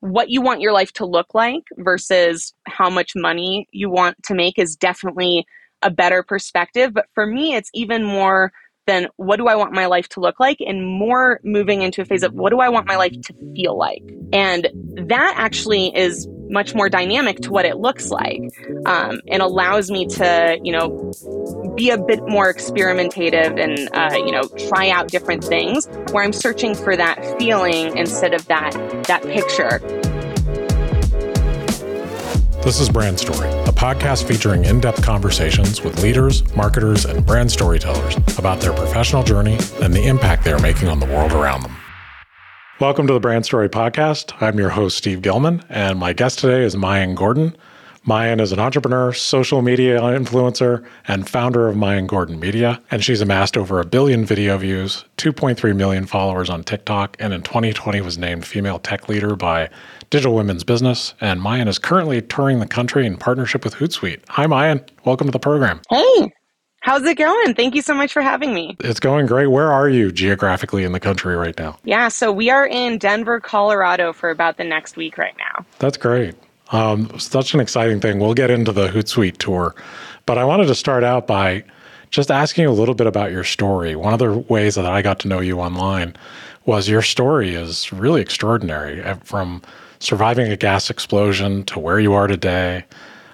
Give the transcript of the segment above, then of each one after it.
what you want your life to look like versus how much money you want to make is definitely a better perspective. But for me, it's even more than what do I want my life to look like and more moving into a phase of what do I want my life to feel like. And that actually is much more dynamic to what it looks like um, and allows me to, you know, be a bit more experimentative and, uh, you know, try out different things where I'm searching for that feeling instead of that, that picture. This is Brand Story, a podcast featuring in depth conversations with leaders, marketers, and brand storytellers about their professional journey and the impact they are making on the world around them. Welcome to the Brand Story Podcast. I'm your host, Steve Gilman, and my guest today is Maayan Gordon. Maayan is an entrepreneur, social media influencer, and founder of Maayan Gordon Media. And she's amassed over a billion video views, 2.3 million followers on TikTok, and in 2020 was named Female Tech Leader by Digital Women's Business. And Maayan is currently touring the country in partnership with Hootsuite. Hi, Maayan. Welcome to the program. Hey. How's it going? Thank you so much for having me. It's going great. Where are you geographically in the country right now? Yeah, so we are in Denver, Colorado for about the next week right now. That's great. Um, such an exciting thing. We'll get into the Hootsuite tour, but I wanted to start out by just asking you a little bit about your story. One of the ways that I got to know you online was your story is really extraordinary uh, from surviving a gas explosion to where you are today.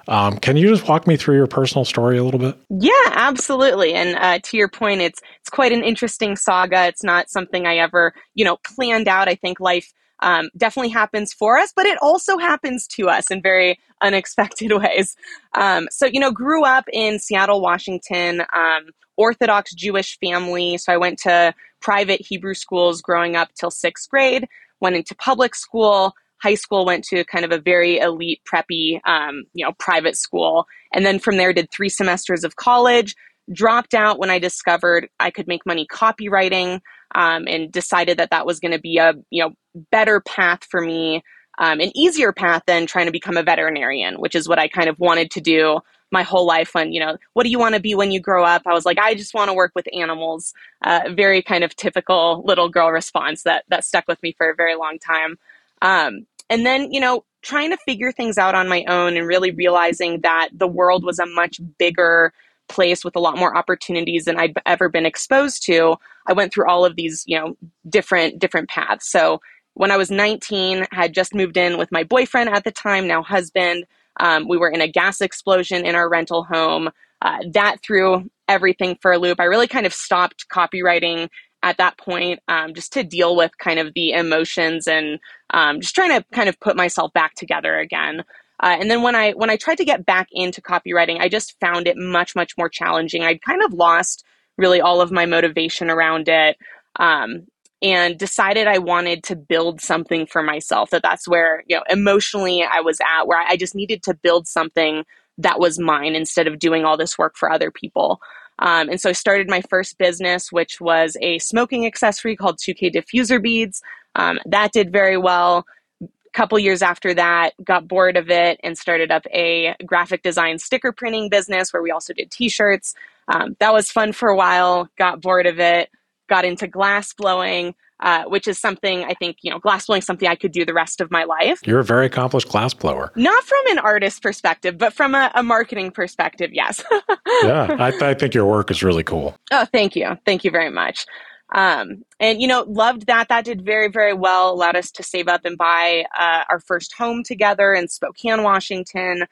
Um, can you just walk me through your personal story a little bit? Yeah, absolutely. And uh, to your point, it's it's quite an interesting saga. It's not something I ever, you know, planned out. I think life um, definitely happens for us, but it also happens to us in very unexpected ways. Um, so, you know, grew up in Seattle, Washington, um, Orthodox Jewish family. So I went to private Hebrew schools growing up till sixth grade, went into public school. High school went to kind of a very elite, preppy, um, you know, private school, and then from there did three semesters of college. Dropped out when I discovered I could make money copywriting um, and decided that that was going to be a you know better path for me, um, an easier path than trying to become a veterinarian, which is what I kind of wanted to do my whole life. When you know, what do you want to be when you grow up? I was like, I just want to work with animals. Uh, very kind of typical little girl response that that stuck with me for a very long time. Um, and then you know, trying to figure things out on my own and really realizing that the world was a much bigger place with a lot more opportunities than I'd ever been exposed to. I went through all of these, you know, different different paths. So when I was 19, had just moved in with my boyfriend at the time, now husband. Um, we were in a gas explosion in our rental home. Uh, that threw everything for a loop. I really kind of stopped copywriting at that point um, just to deal with kind of the emotions and um, just trying to kind of put myself back together again. Uh, and then when I when I tried to get back into copywriting, I just found it much much more challenging. I'd kind of lost really all of my motivation around it, um, and decided I wanted to build something for myself. That that's where you know emotionally I was at, where I just needed to build something that was mine instead of doing all this work for other people. Um, and so I started my first business, which was a smoking accessory called 2K Diffuser Beads. Um, that did very well. A couple years after that got bored of it and started up a graphic design sticker printing business where we also did t-shirts. Um, that was fun for a while got bored of it got into glass blowing uh, which is something I think, you know, glass blowing something I could do the rest of my life. You're a very accomplished glass blower. Not from an artist perspective, but from a, a marketing perspective, yes. yeah, I, I, think your work is really cool. Oh, thank you. Thank you very much. Um, and you know, loved that. That did very, very well. Allowed us to save up and buy uh, our first home together in Spokane, Washington.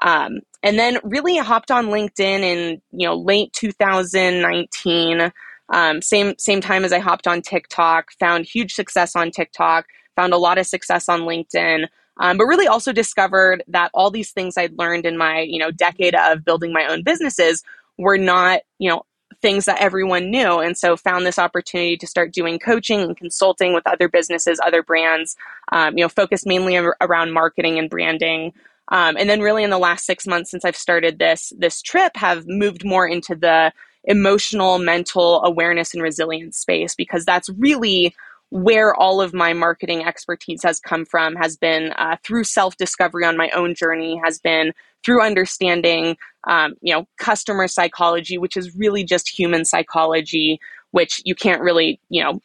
Um, and then really hopped on LinkedIn in you know late 2019. Um, same same time as I hopped on TikTok. Found huge success on TikTok. Found a lot of success on LinkedIn. Um, but really also discovered that all these things I'd learned in my you know decade of building my own businesses were not you know things that everyone knew. And so found this opportunity to start doing coaching and consulting with other businesses, other brands, um, you know, focused mainly around marketing and branding. Um, and then really in the last six months since I've started this, this trip have moved more into the emotional, mental awareness and resilience space because that's really where all of my marketing expertise has come from has been uh, through self-discovery on my own journey has been through understanding um, you know customer psychology which is really just human psychology which you can't really you know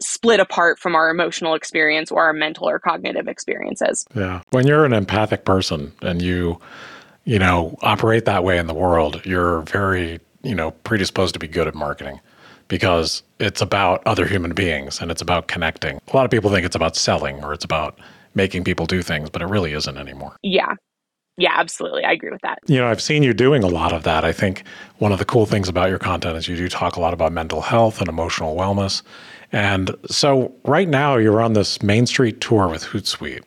split apart from our emotional experience or our mental or cognitive experiences. Yeah. When you're an empathic person and you, you know, operate that way in the world, you're very, you know, predisposed to be good at marketing because it's about other human beings and it's about connecting. A lot of people think it's about selling or it's about making people do things, but it really isn't anymore. Yeah. Yeah, absolutely. I agree with that. You know, I've seen you doing a lot of that. I think one of the cool things about your content is you do talk a lot about mental health and emotional wellness. And so right now you're on this Main Street tour with Hootsuite,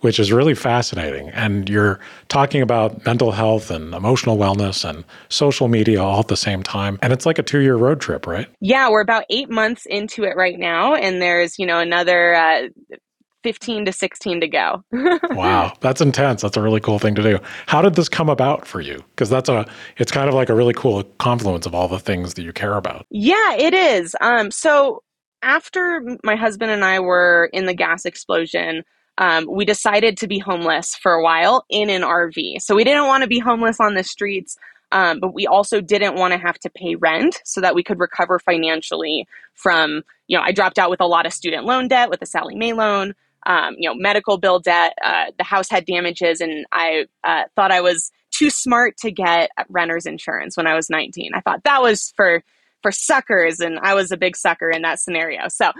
which is really fascinating. And you're talking about mental health and emotional wellness and social media all at the same time. And it's like a two year road trip, right? Yeah, we're about eight months into it right now. And there's, you know, another uh, 15 to 16 to go. wow, that's intense. That's a really cool thing to do. How did this come about for you? Because that's a it's kind of like a really cool confluence of all the things that you care about. Yeah, it is. Um so after my husband and I were in the gas explosion, um, we decided to be homeless for a while in an RV. So we didn't want to be homeless on the streets, um, but we also didn't want to have to pay rent so that we could recover financially from, you know, I dropped out with a lot of student loan debt with the Sallie Mae loan, um, you know, medical bill debt. Uh, the house had damages, and I uh, thought I was too smart to get renter's insurance when I was 19. I thought that was for for suckers, and I was a big sucker in that scenario. So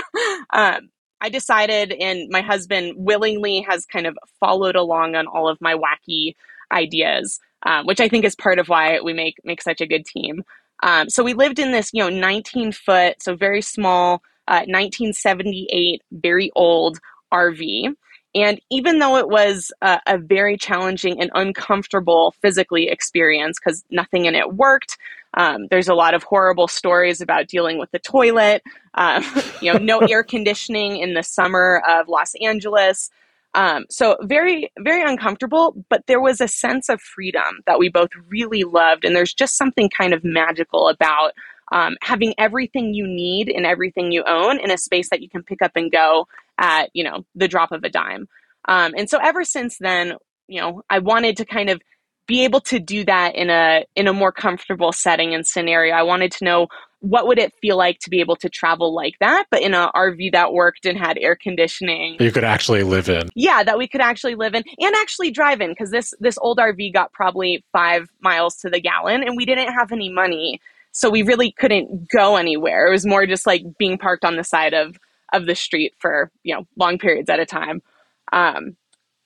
um, I decided, and my husband willingly has kind of followed along on all of my wacky ideas, um, which I think is part of why we make make such a good team. Um, so we lived in this, you know, 19 foot, so very small, uh, 1978, very old RV. And even though it was a, a very challenging and uncomfortable physically experience because nothing in it worked, um, there's a lot of horrible stories about dealing with the toilet, um, you know, no air conditioning in the summer of Los Angeles. Um, so very, very uncomfortable, but there was a sense of freedom that we both really loved. And there's just something kind of magical about um, having everything you need and everything you own in a space that you can pick up and go at, you know, the drop of a dime. Um, and so ever since then, you know, I wanted to kind of be able to do that in a in a more comfortable setting and scenario. I wanted to know what would it feel like to be able to travel like that, but in an RV that worked and had air conditioning. You could actually live in. Yeah, that we could actually live in and actually drive in because this this old RV got probably five miles to the gallon, and we didn't have any money, so we really couldn't go anywhere. It was more just like being parked on the side of of the street for you know long periods at a time. Um,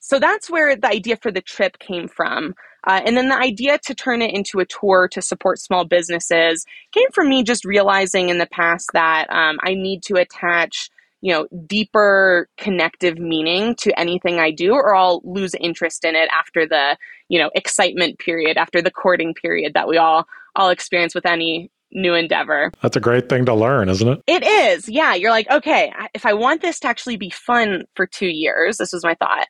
so that's where the idea for the trip came from. Uh, and then the idea to turn it into a tour to support small businesses came from me just realizing in the past that um, I need to attach you know deeper connective meaning to anything i do or i'll lose interest in it after the you know excitement period after the courting period that we all all experience with any new endeavor. That's a great thing to learn isn't it? It is. Yeah. You're like okay if i want this to actually be fun for two years this was my thought.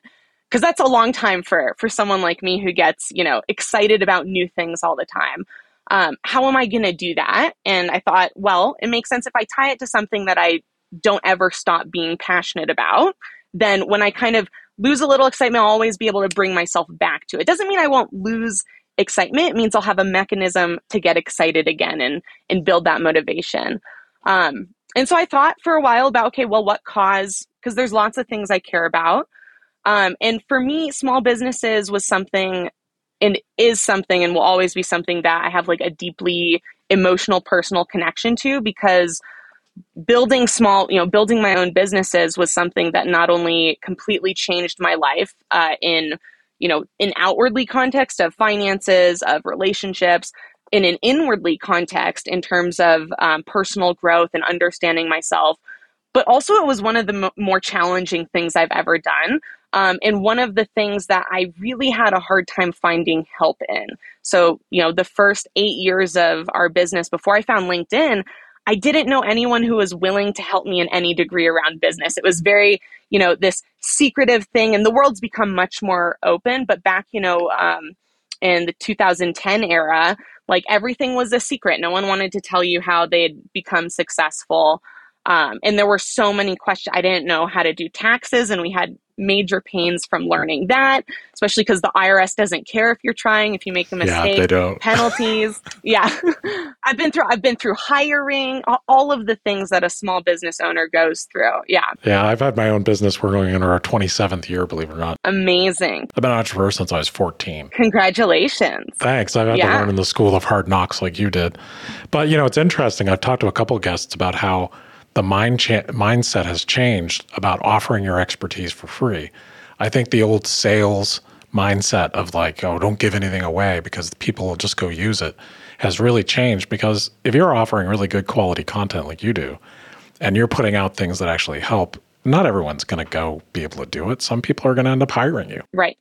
Because that's a long time for for someone like me who gets you know excited about new things all the time. Um, how am i going to do that? And i thought well it makes sense if i tie it to something that i don't ever stop being passionate about then when i kind of lose a little excitement i'll always be able to bring myself back to it. Doesn't mean i won't lose excitement means i'll have a mechanism to get excited again and and build that motivation. Um, and so i thought for a while about okay well what cause because there's lots of things i care about. Um, and for me, small businesses was something and is something and will always be something that I have like a deeply emotional personal connection to because building small, you know, building my own businesses was something that not only completely changed my life uh, in, you know, in outwardly context of finances, of relationships, in an inwardly context in terms of um, personal growth and understanding myself. But also, it was one of the m- more challenging things I've ever done um, and one of the things that I really had a hard time finding help in. So, you know, the first eight years of our business before I found LinkedIn, I didn't know anyone who was willing to help me in any degree around business. It was very, you know, this secretive thing, and the world's become much more open. But back, you know, um, in the 2010 era, like everything was a secret. No one wanted to tell you how they'd become successful. Um, and there were so many questions. I didn't know how to do taxes, and we had major pains from learning that, especially because the IRS doesn't care if you're trying, if you make a mistake, yeah, they don't. penalties. yeah. I've been through I've been through hiring, all of the things that a small business owner goes through. Yeah. Yeah, I've had my own business. We're going into our 27th year, believe it or not. Amazing. I've been an entrepreneur since I was 14. Congratulations. Thanks. I've had yeah. to learn in the school of hard knocks like you did. But, you know, it's interesting. I've talked to a couple guests about how the mind cha- mindset has changed about offering your expertise for free. I think the old sales mindset of like, oh, don't give anything away because people will just go use it has really changed because if you're offering really good quality content like you do and you're putting out things that actually help, not everyone's going to go be able to do it. Some people are going to end up hiring you. Right.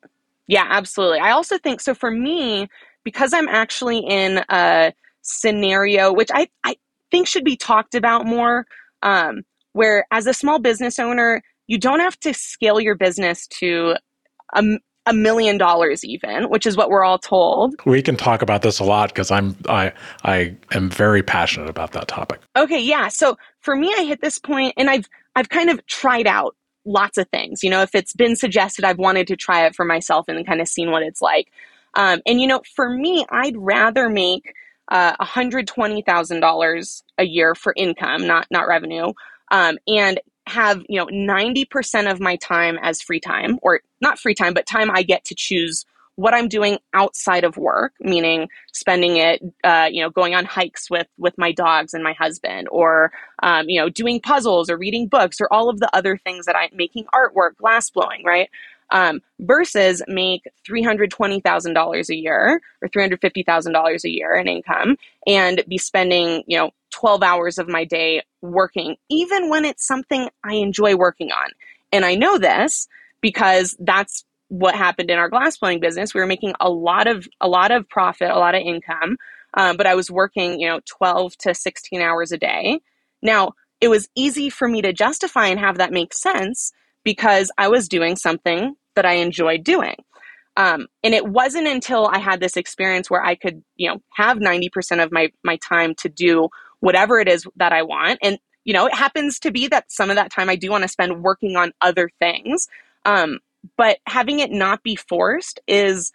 Yeah, absolutely. I also think so for me, because I'm actually in a scenario which I, I think should be talked about more um, where as a small business owner, you don't have to scale your business to a, a million dollars even, which is what we're all told. We can talk about this a lot because I'm I I am very passionate about that topic. Okay, yeah. So for me, I hit this point and I've I've kind of tried out lots of things. You know, if it's been suggested, I've wanted to try it for myself and kind of seen what it's like. Um, and you know, for me, I'd rather make uh, $120,000 a year for income, not not revenue, um, and have you know 90% of my time as free time, or not free time, but time I get to choose what I'm doing outside of work, meaning spending it, uh, you know, going on hikes with with my dogs and my husband, or um, you know, doing puzzles or reading books, or all of the other things that I'm making artwork, glass blowing, right? Um, versus make $320,000 a year or $350,000 a year in income and be spending, you know, 12 hours of my day working, even when it's something I enjoy working on. And I know this because that's what happened in our glass blowing business. We were making a lot of a lot of profit, a lot of income, um, but I was working, you know, 12 to 16 hours a day. Now, it was easy for me to justify and have that make sense because I was doing something that I enjoyed doing. Um, and it wasn't until I had this experience where I could, you know, have 90% of my, my time to do whatever it is that I want. And, you know, it happens to be that some of that time I do want to spend working on other things. Um, but having it not be forced is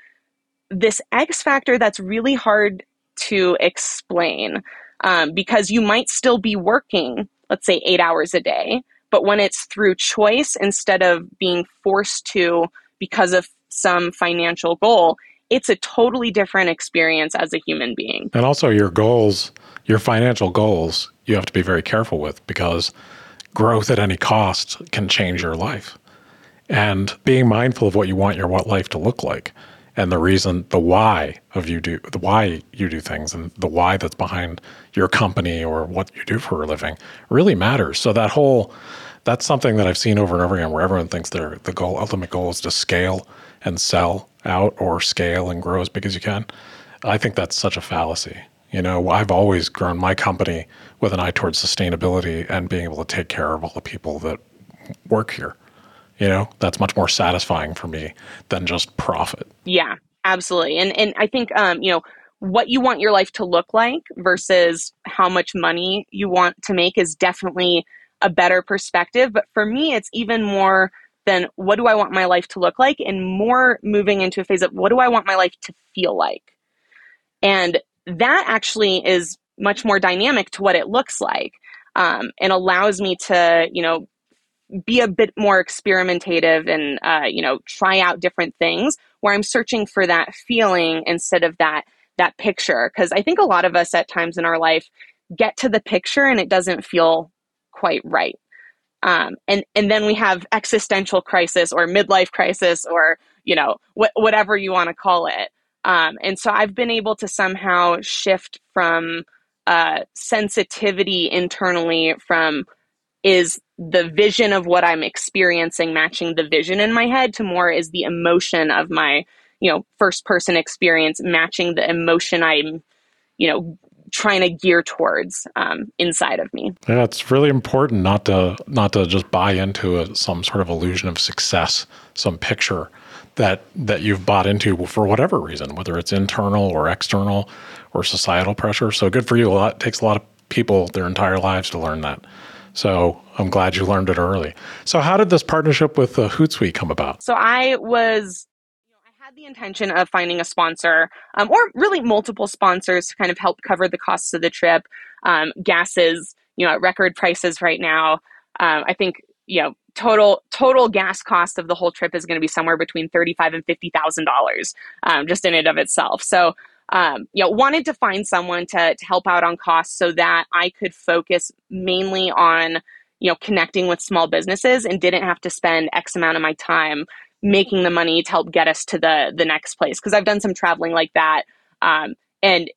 this X factor that's really hard to explain um, because you might still be working, let's say, eight hours a day, but when it's through choice instead of being forced to because of some financial goal, it's a totally different experience as a human being. And also, your goals, your financial goals, you have to be very careful with because growth at any cost can change your life. And being mindful of what you want your life to look like and the reason the why of you do the why you do things and the why that's behind your company or what you do for a living really matters so that whole that's something that i've seen over and over again where everyone thinks their the goal ultimate goal is to scale and sell out or scale and grow as big as you can. I think that's such a fallacy. You know i've always grown my company with an eye towards sustainability and being able to take care of all the people that work here. You know that's much more satisfying for me than just profit. Yeah absolutely. And and i think um you know what you want your life to look like versus how much money you want to make is definitely a better perspective but for me it's even more than what do i want my life to look like? And more moving into a phase of what do i want my life to feel like? And that actually is much more dynamic to what it looks like um, and allows me to you know be a bit more experimentative and uh, you know try out different things where i'm searching for that feeling instead of that that picture. Because i think a lot of us at times in our life get to the picture and it doesn't feel quite right. Um, and and then we have existential crisis or midlife crisis or you know wh- whatever you want to call it. Um, and so i've been able to somehow shift from uh, sensitivity internally from is the vision of what I'm experiencing matching the vision in my head to more is the emotion of my, you know, first person experience matching the emotion I'm, you know, trying to gear towards um, inside of me. Yeah, it's really important not to not to just buy into a, some sort of illusion of success, some picture that that you've bought into for whatever reason, whether it's internal or external or societal pressure. So good for you. A lot it takes a lot of people their entire lives to learn that. So I'm glad you learned it early. So how did this partnership with uh, Hootsuite come about? So I was had the intention of finding a sponsor, um, or really multiple sponsors to kind of help cover the costs of the trip. Um, gas is, you know, at record prices right now. Um, I think, you know, total total gas cost of the whole trip is going to be somewhere between thirty five and fifty thousand um, dollars, just in and of itself. So um, you know, wanted to find someone to, to help out on costs so that I could focus mainly on, you know, connecting with small businesses and didn't have to spend X amount of my time making the money to help get us to the the next place. Because I've done some traveling like that, um, and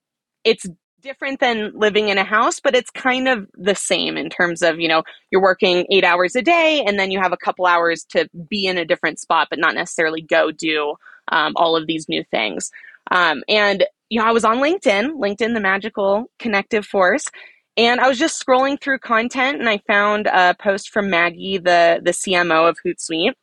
it's different than living in a house, but it's kind of the same in terms of, you know, you're working eight hours a day and then you have a couple hours to be in a different spot, but not necessarily go do um, all of these new things. Um, and you know, I was on LinkedIn, LinkedIn, the magical connective force, and I was just scrolling through content and I found a post from Maggie, the the CMO of Hootsuite.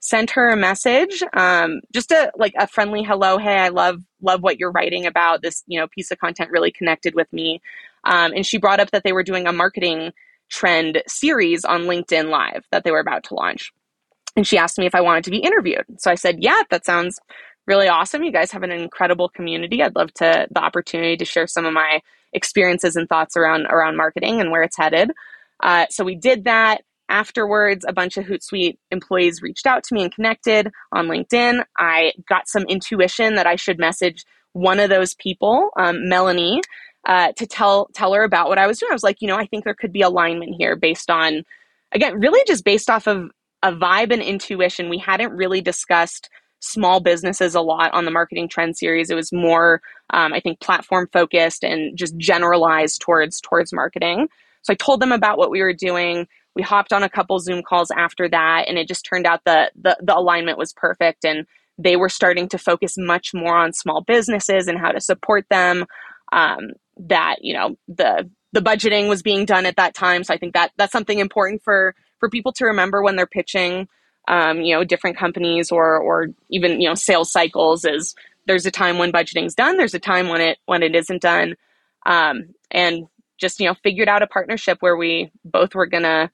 Sent her a message, um, just a like a friendly hello. Hey, I love love what you're writing about. This you know piece of content really connected with me, um, and she brought up that they were doing a marketing trend series on LinkedIn Live that they were about to launch. And she asked me if I wanted to be interviewed. So I said, yeah, that sounds really awesome. You guys have an incredible community. I'd love to the opportunity to share some of my experiences and thoughts around around marketing and where it's headed. Uh, so we did that. Afterwards, a bunch of Hootsuite employees reached out to me and connected on LinkedIn. I got some intuition that I should message one of those people, um, Melanie, uh, to tell tell her about what I was doing. I was like, you know, I think there could be alignment here based on, again, really just based off of a vibe and intuition. We hadn't really discussed small businesses a lot on the marketing trend series. It was more, um, I think, platform focused and just generalized towards towards marketing. So I told them about what we were doing. We hopped on a couple Zoom calls after that, and it just turned out the the, the alignment was perfect, and they were starting to focus much more on small businesses and how to support them. Um, that you know the the budgeting was being done at that time, so I think that that's something important for for people to remember when they're pitching um, you know, different companies or or even you know sales cycles is there's a time when budgeting's done, there's a time when it when it isn't done, um, and just you know figured out a partnership where we both were gonna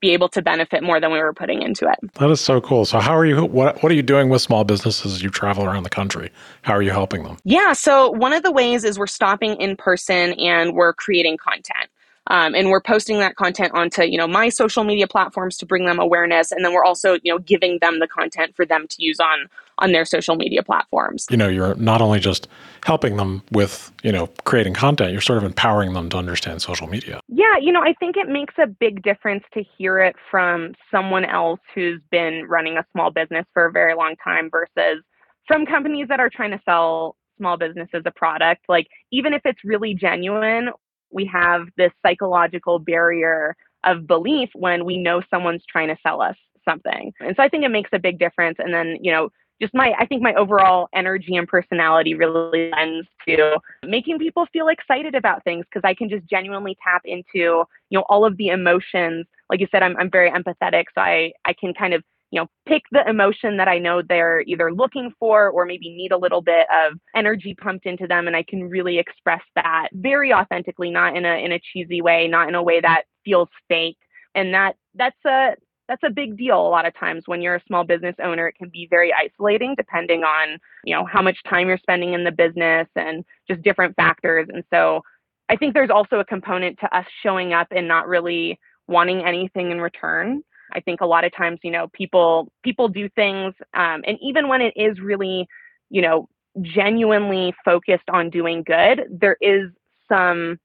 be able to benefit more than we were putting into it. That is so cool. So how are you what what are you doing with small businesses as you travel around the country? How are you helping them? Yeah, so one of the ways is we're stopping in person and we're creating content. Um, and we're posting that content onto you know my social media platforms to bring them awareness. And then we're also you know giving them the content for them to use on on their social media platforms. You know you're not only just helping them with you know creating content you're sort of empowering them to understand social media. Yeah you know i think it makes a big difference to hear it from someone else who's been running a small business for a very long time versus from companies that are trying to sell small businesses a product. Like even if it's really genuine we have this psychological barrier of belief when we know someone's trying to sell us something. And so I think it makes a big difference. And then, you know, just my, I think my overall energy and personality really lends to making people feel excited about things because I can just genuinely tap into, you know, all of the emotions. Like you said, I'm, I'm very empathetic. So I, I can kind of you know, pick the emotion that I know they're either looking for or maybe need a little bit of energy pumped into them and I can really express that very authentically, not in a in a cheesy way, not in a way that feels fake. And that that's a that's a big deal a lot of times. When you're a small business owner it can be very isolating depending on you know how much time you're spending in the business and just different factors. And so i think there's also a component to us showing up and not really wanting anything in return I think a lot of times, you know, people people do things, um, and even when it is really, you know, genuinely focused on doing good, there is some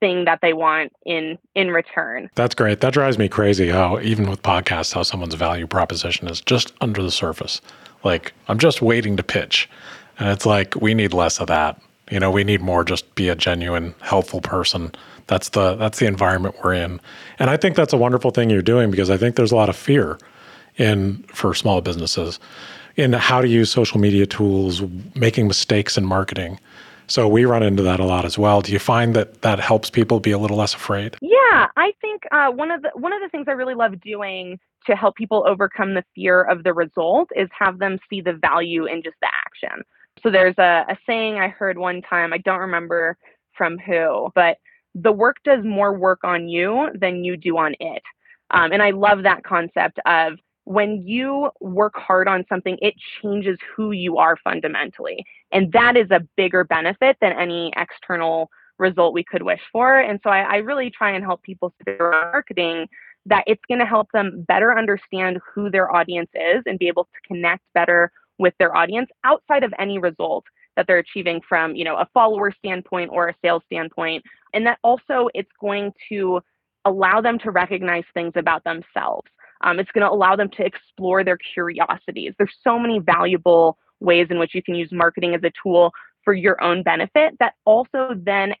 thing that they want in in return. That's great. That drives me crazy how even with podcasts how someone's value proposition is just under the surface. Like I'm just waiting to pitch. And it's like we need less of that. You know, we need more just be a genuine helpful person that's the that's the environment we're in. And I think that's a wonderful thing you're doing because I think there's a lot of fear in for small businesses in how to use social media tools, making mistakes in marketing. So we run into that a lot as well. Do you find that that helps people be a little less afraid? Yeah, I think uh, one of the one of the things I really love doing to help people overcome the fear of the result is have them see the value in just the action. So there's a, a saying I heard one time. I don't remember from who, but the work does more work on you than you do on it. Um, and I love that concept of when you work hard on something, it changes who you are fundamentally. And that is a bigger benefit than any external result we could wish for. And so I, I really try and help people through marketing that it's going to help them better understand who their audience is and be able to connect better with their audience outside of any result that they're achieving from you know a follower standpoint or a sales standpoint. And that also it's going to allow them to recognize things about themselves. Um, it's going to allow them to explore their curiosities. There's so many valuable ways in which you can use marketing as a tool for your own benefit that also then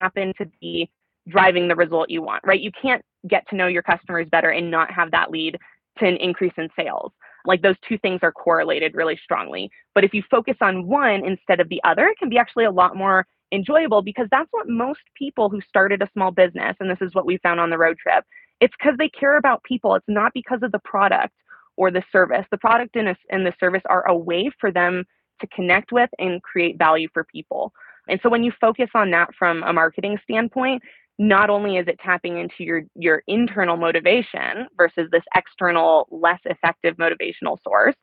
happen to be driving the result you want right? You can't get to know your customers better and not have that lead to an increase in sales like those two things are correlated really strongly. But if you focus on one instead of the other, it can be actually a lot more enjoyable because that's what most people who started a small business, and this is what we found on the road trip, it's because they care about people. It's not because of the product or the service. The product and, and the service are a way for them to connect with and create value for people. And so when you focus on that from a marketing standpoint, not only is it tapping into your your internal motivation versus this external less effective motivational source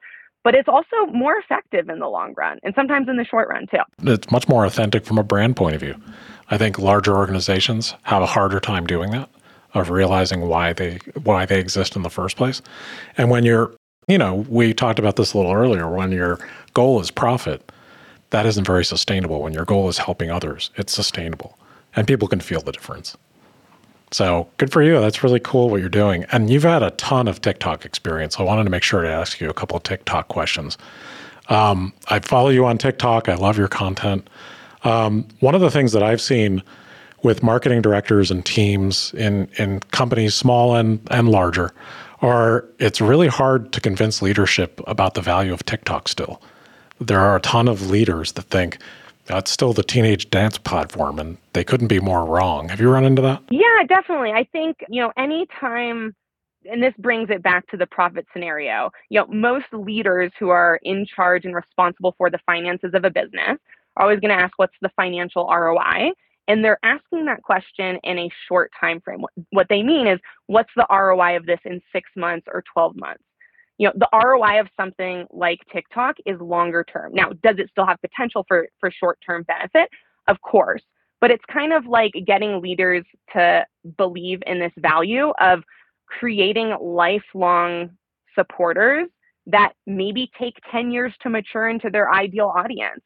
but it's also more effective in the long run and sometimes in the short run too. It's much more authentic from a brand point of view. I think larger organizations have a harder time doing that of realizing why they why they exist in the first place. And when you're you know we talked about this a little earlier when your goal is profit that isn't very sustainable. When your goal is helping others it's sustainable and people can feel the difference. So good for you. That's really cool what you're doing. And you've had a ton of TikTok experience. I wanted to make sure to ask you a couple of TikTok questions. Um, I follow you on TikTok. I love your content. Um, one of the things that I've seen with marketing directors and teams in, in companies, small and, and larger, are it's really hard to convince leadership about the value of TikTok still. There are a ton of leaders that think, it's still the teenage dance platform, and they couldn't be more wrong. Have you run into that? Yeah, definitely. I think, you know, anytime, and this brings it back to the profit scenario, you know, most leaders who are in charge and responsible for the finances of a business are always going to ask, what's the financial ROI? And they're asking that question in a short time frame. What, what they mean is, what's the ROI of this in six months or 12 months? You know the ROI of something like TikTok is longer term. Now, does it still have potential for for short term benefit? Of course, but it's kind of like getting leaders to believe in this value of creating lifelong supporters that maybe take 10 years to mature into their ideal audience.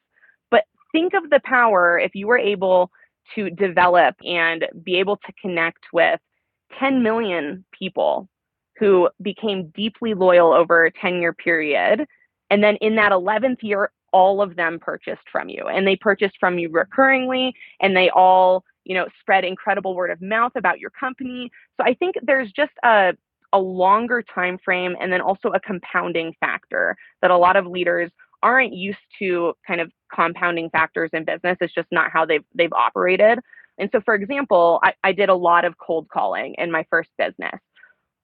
But think of the power if you were able to develop and be able to connect with 10 million people who became deeply loyal over a 10 year period. And then in that 11th year, all of them purchased from you and they purchased from you recurringly and they all, you know, spread incredible word of mouth about your company. So I think there's just a, a longer time frame and then also a compounding factor that a lot of leaders aren't used to kind of compounding factors in business. It's just not how they've they've operated. And so for example, I, I did a lot of cold calling in my first business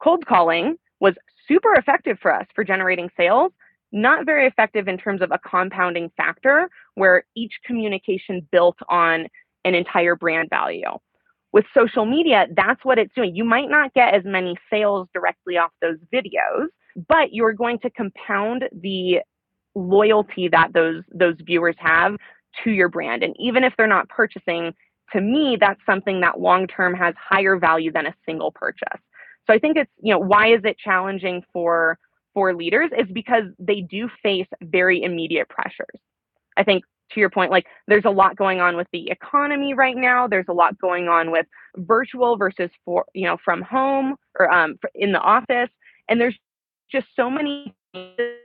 cold calling was super effective for us for generating sales, not very effective in terms of a compounding factor where each communication built on an entire brand value. With social media, that's what it's doing. You might not get as many sales directly off those videos, but you're going to compound the loyalty that those those viewers have to your brand. And even if they're not purchasing, to me, that's something that long term has higher value than a single purchase. So I think it's, you know, why is it challenging for for leaders is because they do face very immediate pressures. I think to your point, like there's a lot going on with the economy right now. There's a lot going on with virtual versus for you know from home or um, in the office, and there's just so many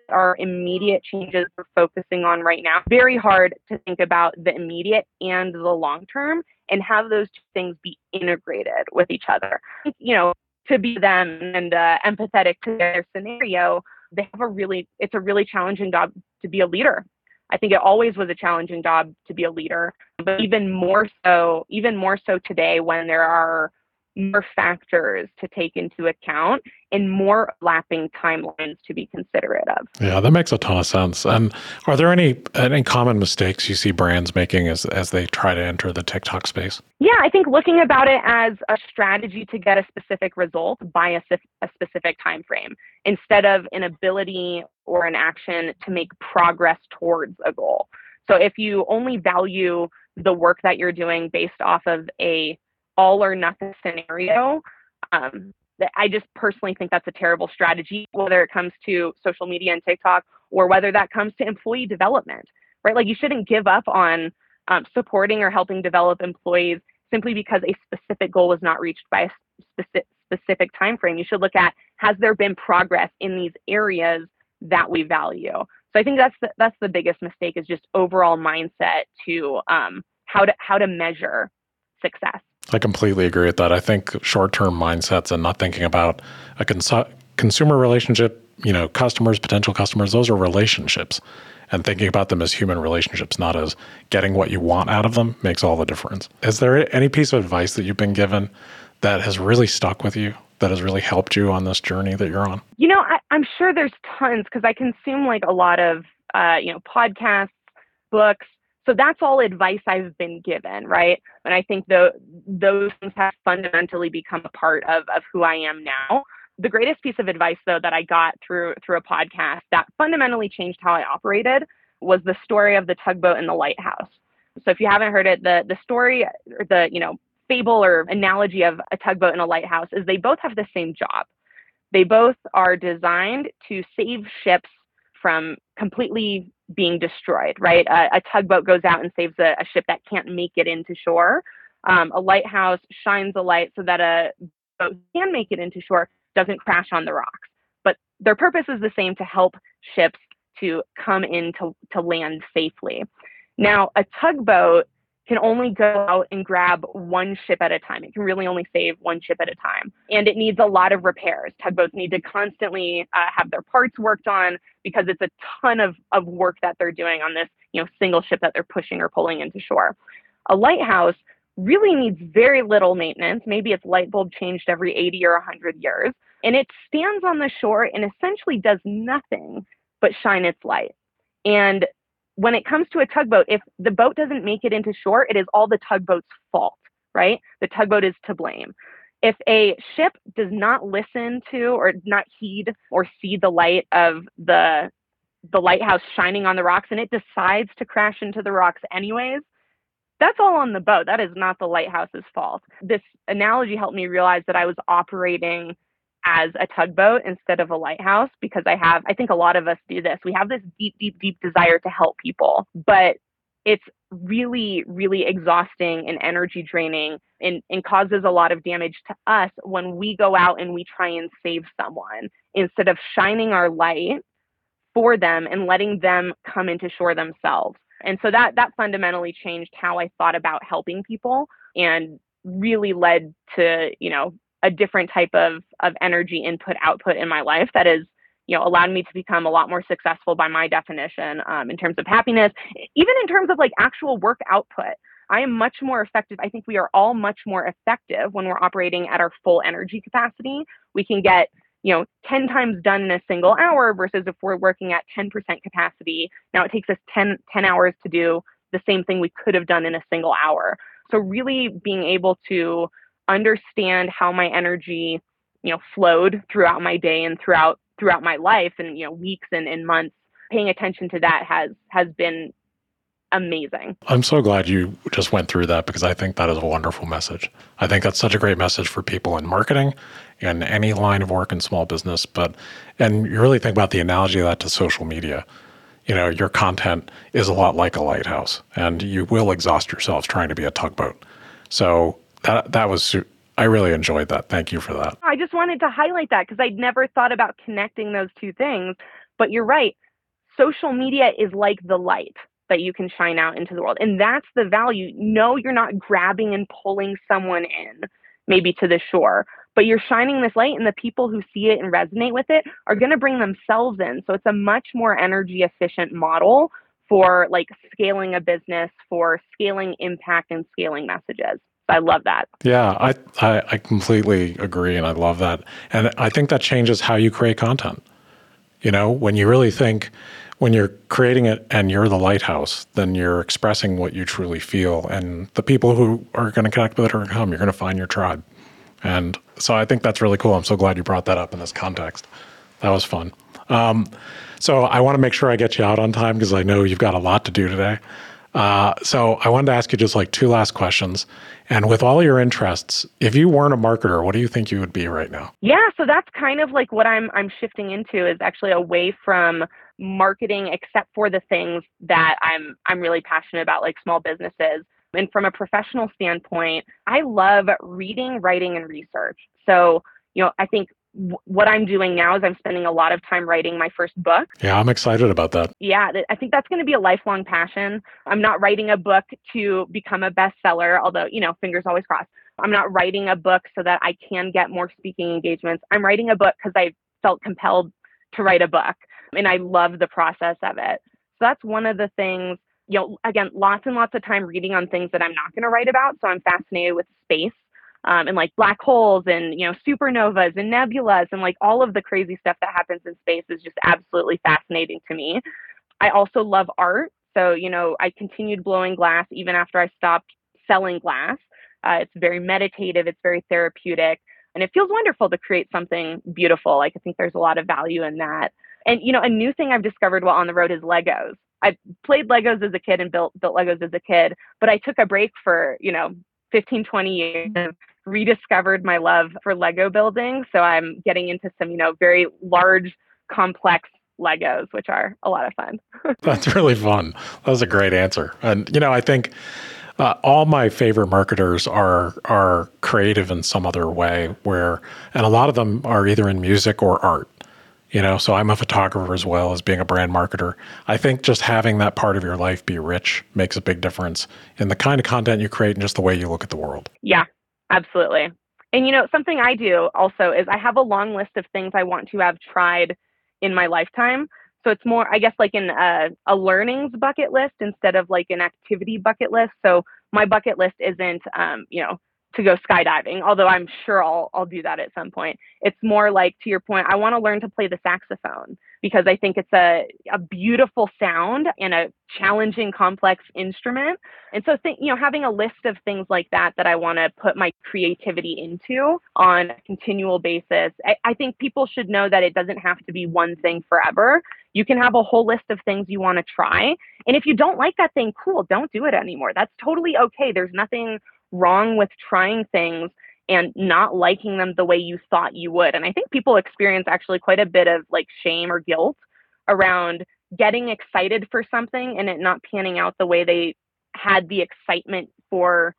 are immediate changes we're focusing on right now. Very hard to think about the immediate and the long term and have those two things be integrated with each other. You know, to be them and uh, empathetic to their scenario, they have a really, it's a really challenging job to be a leader. I think it always was a challenging job to be a leader, but even more so, even more so today when there are more factors to take into account, and more lapping timelines to be considerate of. Yeah, that makes a ton of sense. And are there any any common mistakes you see brands making as as they try to enter the TikTok space? Yeah, I think looking about it as a strategy to get a specific result by a, a specific time frame instead of an ability or an action to make progress towards a goal. So if you only value the work that you're doing based off of a all or nothing scenario, um, I just personally think that's a terrible strategy, whether it comes to social media and TikTok or whether that comes to employee development, right? Like you shouldn't give up on um, supporting or helping develop employees simply because a specific goal was not reached by a specific, specific time frame. You should look at has there been progress in these areas that we value. So I think that's the, that's the biggest mistake is just overall mindset to um, how to how to measure success. I completely agree with that. I think short-term mindsets and not thinking about a cons- consumer relationship, you know, customers, potential customers, those are relationships. And thinking about them as human relationships, not as getting what you want out of them, makes all the difference. Is there any piece of advice that you've been given that has really stuck with you, that has really helped you on this journey that you're on? You know, I, am sure there's tons because I consume like a lot of, uh, you know, podcasts, books, so that's all advice I've been given, right? And I think the, those things have fundamentally become a part of, of who I am now. The greatest piece of advice, though, that I got through through a podcast that fundamentally changed how I operated was the story of the tugboat and the lighthouse. So if you haven't heard it, the the story or the you know fable or analogy of a tugboat and a lighthouse is they both have the same job. They both are designed to save ships from completely being destroyed, right? A, a tugboat goes out and saves a, a, ship that can't make it into shore. Um, a lighthouse shines a light so that a boat can make it into shore, doesn't crash on the rocks. But their purpose is the same to help ships to come in to, to land safely. Now, a tugboat can only go out and grab one ship at a time. It can really only save one ship at a time. And it needs a lot of repairs. Tugboats need to constantly uh, have their parts worked on because it's a ton of, of work that they're doing on this you know, single ship that they're pushing or pulling into shore. A lighthouse really needs very little maintenance. Maybe its light bulb changed every 80 or 100 years. And it stands on the shore and essentially does nothing but shine its light. And when it comes to a tugboat, if the boat doesn't make it into shore, it is all the tugboat's fault, right? The tugboat is to blame. If a ship does not listen to or not heed or see the light of the the lighthouse shining on the rocks and it decides to crash into the rocks anyways, that's all on the boat. That is not the lighthouse's fault. This analogy helped me realize that I was operating as a tugboat instead of a lighthouse because I have, I think a lot of us do this. We have this deep, deep, deep desire to help people, but it's really, really exhausting and energy draining and, and causes a lot of damage to us when we go out and we try and save someone instead of shining our light for them and letting them come into shore themselves. And so that that fundamentally changed how I thought about helping people and really led to, you know, a different type of of energy input output in my life that is you know allowed me to become a lot more successful by my definition um, in terms of happiness even in terms of like actual work output. I am much more effective. I think we are all much more effective when we're operating at our full energy capacity. We can get you know 10 times done in a single hour versus if we're working at 10% capacity now it takes us 10 10 hours to do the same thing we could have done in a single hour. So really being able to understand how my energy you know flowed throughout my day and throughout throughout my life and you know weeks and, and months. Paying attention to that has has been amazing. I'm so glad you just went through that because i think that is a wonderful message. I think that's such a great message for people in marketing and any line of work in small business but and you really think about the analogy of that to social media. You know your content is a lot like a lighthouse and you will exhaust yourselves trying to be a tugboat. So that that was I really enjoyed that. Thank you for that. I just wanted to highlight that because I'd never thought about connecting those two things. But you're right. Social media is like the light that you can shine out into the world. And that's the value. No, you're not grabbing and pulling someone in, maybe to the shore, but you're shining this light, and the people who see it and resonate with it are going to bring themselves in. So it's a much more energy efficient model for like scaling a business, for scaling impact and scaling messages. I love that. Yeah, I, I, I completely agree, and I love that. And I think that changes how you create content. You know, when you really think when you're creating it and you're the lighthouse, then you're expressing what you truly feel, and the people who are going to connect with it are going to come. You're going to find your tribe, and so I think that's really cool. I'm so glad you brought that up in this context. That was fun. Um, so I want to make sure I get you out on time because I know you've got a lot to do today. Uh, so I wanted to ask you just like two last questions. And with all your interests, if you weren't a marketer, what do you think you would be right now? Yeah, so that's kind of like what I'm I'm shifting into is actually away from marketing except for the things that I'm I'm really passionate about like small businesses. And from a professional standpoint, I love reading, writing and research. So, you know, I think what I'm doing now is I'm spending a lot of time writing my first book. Yeah, I'm excited about that. Yeah, I think that's going to be a lifelong passion. I'm not writing a book to become a bestseller, although, you know, fingers always crossed. I'm not writing a book so that I can get more speaking engagements. I'm writing a book because I felt compelled to write a book and I love the process of it. So that's one of the things, you know, again, lots and lots of time reading on things that I'm not going to write about. So I'm fascinated with space um, and like black holes and you know supernovas and nebulas and like all of the crazy stuff that happens in space is just absolutely fascinating to me. I also love art, so you know I continued blowing glass even after I stopped selling glass. Uh, it's very meditative, it's very therapeutic, and it feels wonderful to create something beautiful. Like I think there's a lot of value in that. And you know, a new thing I've discovered while on the road is Legos. I played Legos as a kid and built built Legos as a kid, but I took a break for, you know, 15, 20 years rediscovered my love for Lego building. So I'm getting into some, you know, very large, complex Legos, which are a lot of fun. That's really fun. That was a great answer. And, you know, I think uh, all my favorite marketers are are creative in some other way where and a lot of them are either in music or art you know so i'm a photographer as well as being a brand marketer i think just having that part of your life be rich makes a big difference in the kind of content you create and just the way you look at the world yeah absolutely. And you know something i do also is i have a long list of things i want to have tried in my lifetime. So it's more i guess like in a, a learnings bucket list instead of like an activity bucket list. So my bucket list isn't um, you know to go skydiving, although I'm sure I'll I'll do that at some point. It's more like to your point, I want to learn to play the saxophone because I think it's a a beautiful sound and a challenging complex instrument. And so you know, having a list of things like that that I want to put my creativity into on a continual basis. I, I think people should know that it doesn't have to be one thing forever. You can have a whole list of things you want to try. And if you don't like that thing, cool, don't do it anymore. That's totally okay. There's nothing wrong with trying things and not liking them the way you thought you would. And I think people experience actually quite a bit of like shame or guilt around getting excited for something and it not panning out the way they had the excitement for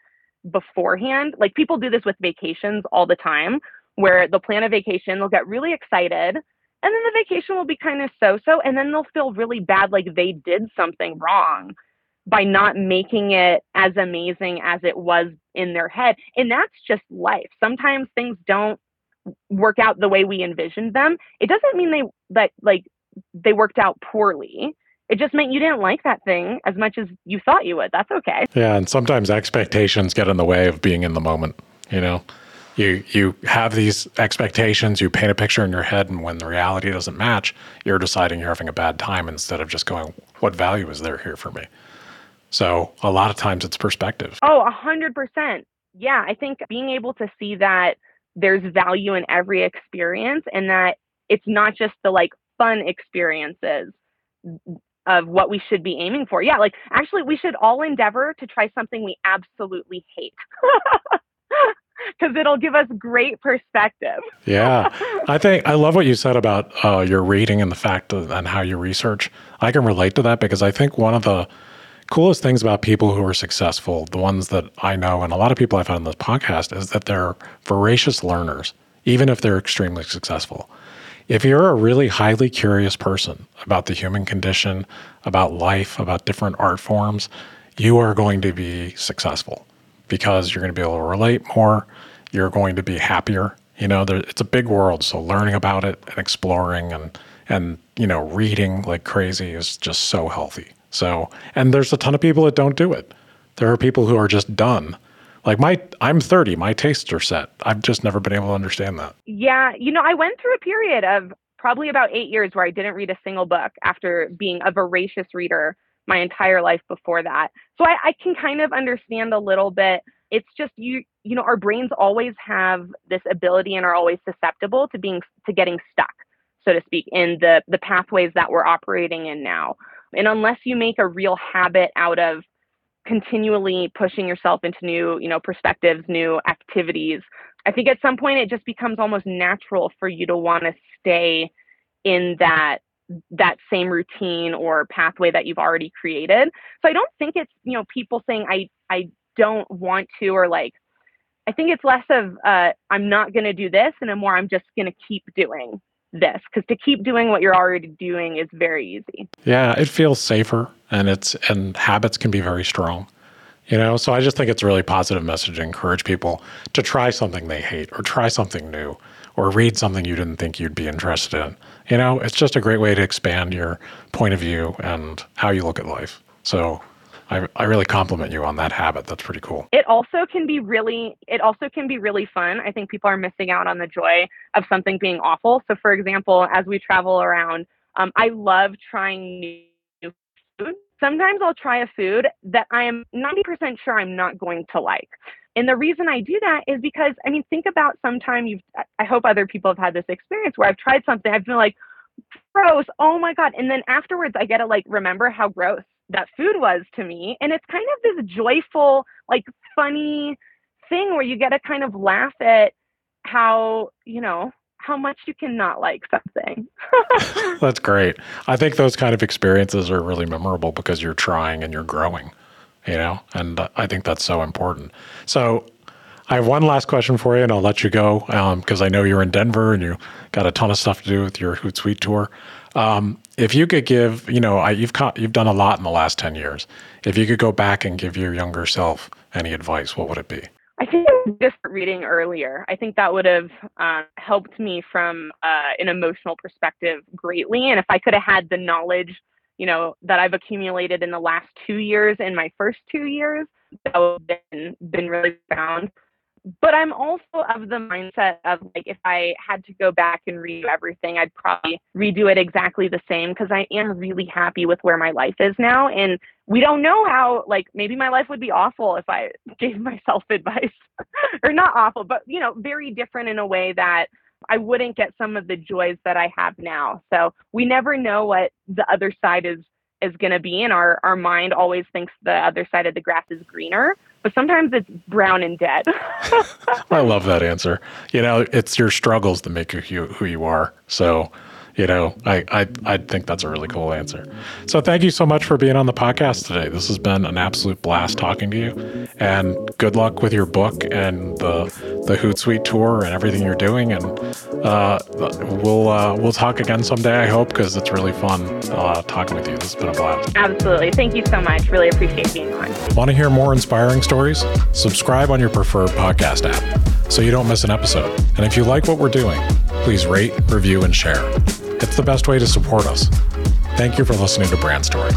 beforehand. Like people do this with vacations all the time where they'll plan a vacation, they'll get really excited, and then the vacation will be kind of so so, and then they'll feel really bad like they did something wrong by not making it as amazing as it was in their head. And that's just life. Sometimes things don't work out the way we envisioned them. It doesn't mean they that like they worked out poorly. It just meant you didn't like that thing as much as you thought you would. That's okay. Yeah, and sometimes expectations get in the way of being in the moment, you know. You you have these expectations, you paint a picture in your head and when the reality doesn't match, you're deciding you're having a bad time instead of just going what value is there here for me? So a lot of times it's perspective. Oh, a hundred percent. Yeah. I think being able to see that there's value in every experience and that it's not just the like fun experiences of what we should be aiming for. Yeah, like actually we should all endeavor to try something we absolutely hate. Because it'll give us great perspective. yeah, I think I love what you said about uh, your reading and the fact of, and how you research. I can relate to that because I think one of the coolest things about people who are successful, the ones that I know, and a lot of people I've had on this podcast, is that they're voracious learners, even if they're extremely successful. If you're a really highly curious person about the human condition, about life, about different art forms, you are going to be successful because you're going to be able to relate more. You're going to be happier. You know, there, it's a big world, so learning about it and exploring and and you know reading like crazy is just so healthy. So, and there's a ton of people that don't do it. There are people who are just done Like my, I'm 30. My tastes are set. I've just never been able to understand that. Yeah, you know, I went through a period of probably about eight years where I didn't read a single book after being a voracious reader my entire life before that. So I, I can kind of understand a little bit. It's just you, you know, our brains always have this ability and are always susceptible to being to getting stuck, so to speak, in the the pathways that we're operating in now. And unless you make a real habit out of continually pushing yourself into new, you know, perspectives, new activities, I think at some point it just becomes almost natural for you to want to stay in that that same routine or pathway that you've already created. So I don't think it's, you know, people saying I I don't want to or like I think it's less of uh, I'm not going to do this and a more I'm just going to keep doing this because to keep doing what you're already doing is very easy. Yeah, it feels safer and it's and habits can be very strong. You know, so I just think it's a really positive message to encourage people to try something they hate or try something new or read something you didn't think you'd be interested in. You know, it's just a great way to expand your point of view and how you look at life. So I, I really compliment you on that habit. That's pretty cool. It also can be really it also can be really fun. I think people are missing out on the joy of something being awful. So for example, as we travel around, um, I love trying new food. Sometimes I'll try a food that I am 90% sure I'm not going to like. And the reason I do that is because, I mean, think about sometime you've, I hope other people have had this experience where I've tried something, I've been like, gross, oh my God. And then afterwards, I get to like remember how gross that food was to me. And it's kind of this joyful, like funny thing where you get to kind of laugh at how, you know, how much you cannot like something. That's great. I think those kind of experiences are really memorable because you're trying and you're growing you know, and I think that's so important. So I have one last question for you, and I'll let you go because um, I know you're in Denver and you got a ton of stuff to do with your Hootsuite tour. Um, if you could give, you know, I, you've co- you've done a lot in the last ten years. If you could go back and give your younger self any advice, what would it be? I think just reading earlier. I think that would have uh, helped me from uh, an emotional perspective greatly. And if I could have had the knowledge you know, that I've accumulated in the last two years in my first two years, that would have been, been really found. But I'm also of the mindset of like, if I had to go back and redo everything, I'd probably redo it exactly the same because I am really happy with where my life is now. And we don't know how, like, maybe my life would be awful if I gave myself advice or not awful, but, you know, very different in a way that I wouldn't get some of the joys that I have now. So we never know what the other side is is going to be and our our mind always thinks the other side of the grass is greener but sometimes it's brown and dead. I love that answer. You know it's your struggles that make you who you are. So you know, I, I, I think that's a really cool answer. So thank you so much for being on the podcast today. This has been an absolute blast talking to you. And good luck with your book and the the Hootsuite tour and everything you're doing. And uh, we'll uh, we'll talk again someday, I hope, because it's really fun uh, talking with you. This has been a blast. Absolutely. Thank you so much. Really appreciate being on. Want to hear more inspiring stories? Subscribe on your preferred podcast app so you don't miss an episode. And if you like what we're doing, please rate, review, and share. It's the best way to support us. Thank you for listening to Brand Story.